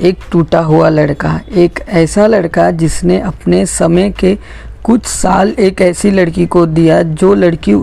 एक टूटा हुआ लड़का, एक ऐसा लड़का जिसने अपने समय के कुछ साल एक ऐसी लड़की को दिया जो लड़की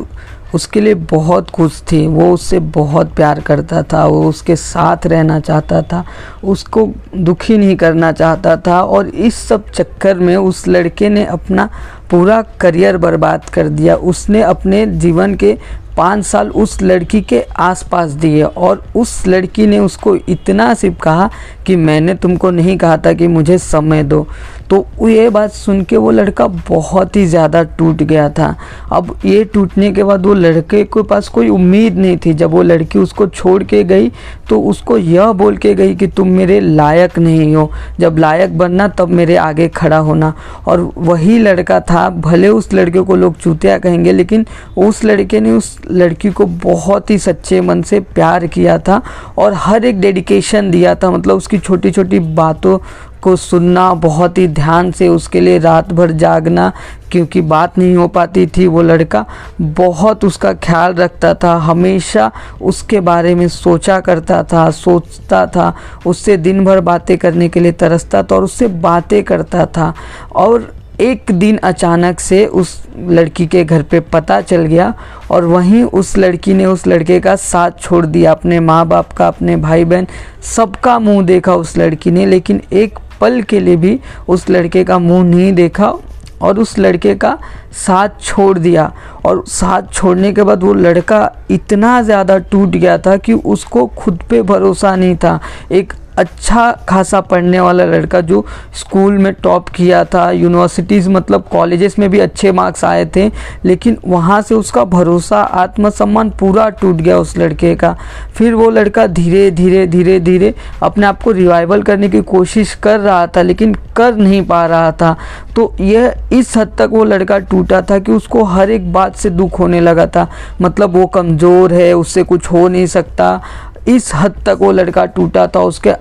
उसके लिए बहुत खुश थी। वो उससे बहुत प्यार करता था, वो उसके साथ रहना चाहता था, उसको दुखी नहीं करना चाहता था और इस सब चक्कर में उस लड़के ने अपना पूरा करियर बर्बाद कर दिया। उसने अपने जीवन के पाँच साल उस लड़की के आसपास दिए और उस लड़की ने उसको इतना सिर्फ़ कहा कि मैंने तुमको नहीं कहा था कि मुझे समय दो। तो ये बात सुन के वो लड़का बहुत ही ज़्यादा टूट गया था। अब ये टूटने के बाद वो लड़के के पास कोई उम्मीद नहीं थी। जब वो लड़की उसको छोड़ के गई तो उसको यह बोल के गई कि तुम मेरे लायक नहीं हो। जब लायक बनना, तब मेरे आगे खड़ा होना। और वही लड़का था, भले उस लड़के को लोग चूतिया कहेंगे, लेकिन उस लड़के ने उस लड़की को बहुत ही सच्चे मन से प्यार किया था और हर एक डेडिकेशन दिया था। मतलब उसकी छोटी छोटी बातों को सुनना, बहुत ही ध्यान से उसके लिए रात भर जागना, क्योंकि बात नहीं हो पाती थी वो लड़का। बहुत उसका ख्याल रखता था, हमेशा उसके बारे में सोचा करता था, सोचता था, उससे दिन भर बातें करने के लिए तरसता था और उससे बातें करता था। और एक दिन अचानक से उस लड़की के घर पे पता चल गया और वहीं उस लड़की ने उस लड़के का साथ छोड़ दिया। अपने माँ बाप का, अपने भाई बहन सबका मुँह देखा उस लड़की ने, लेकिन एक पल के लिए भी उस लड़के का मुँह नहीं देखा और उस लड़के का साथ छोड़ दिया। और साथ छोड़ने के बाद वो लड़का इतना ज़्यादा टूट गया था कि उसको खुद पे भरोसा नहीं था। एक अच्छा खासा पढ़ने वाला लड़का जो स्कूल में टॉप किया था यूनिवर्सिटीज़ मतलब कॉलेजेस में भी अच्छे मार्क्स आए थे, लेकिन वहाँ से उसका भरोसा, आत्मसम्मान पूरा टूट गया उस लड़के का। फिर वो लड़का धीरे धीरे धीरे धीरे अपने आप को रिवाइवल करने की कोशिश कर रहा था, लेकिन कर नहीं पा रहा था। तो यह इस हद तक वो लड़का टूटा था कि उसको हर एक बात से दुख होने लगा था। मतलब वो कमज़ोर है, उससे कुछ हो नहीं सकता। इस हद तक वो लड़का टूटा था, उसके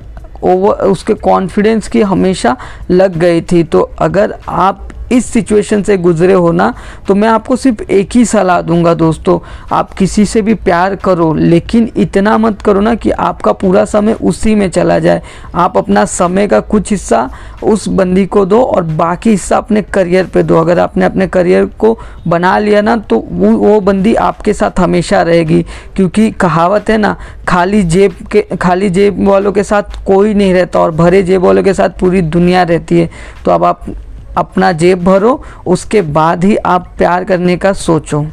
ओवर उसके कॉन्फिडेंस की हमेशा लग गई थी। तो अगर आप इस सिचुएशन से गुजरे हो ना तो मैं आपको सिर्फ़ एक ही सलाह दूँगा दोस्तों, आप किसी से भी प्यार करो, लेकिन इतना मत करो ना कि आपका पूरा समय उसी में चला जाए। आप अपना समय का कुछ हिस्सा उस बंदी को दो और बाकी हिस्सा अपने करियर पे दो। अगर आपने अपने करियर को बना लिया ना तो वो वो बंदी आपके साथ हमेशा रहेगी, क्योंकि कहावत है ना, खाली जेब के, खाली जेब वालों के साथ कोई नहीं रहता और भरे जेब वालों के साथ पूरी दुनिया रहती है। तो अब आप अपना जेब भरो उसके बाद ही आप प्यार करने का सोचो।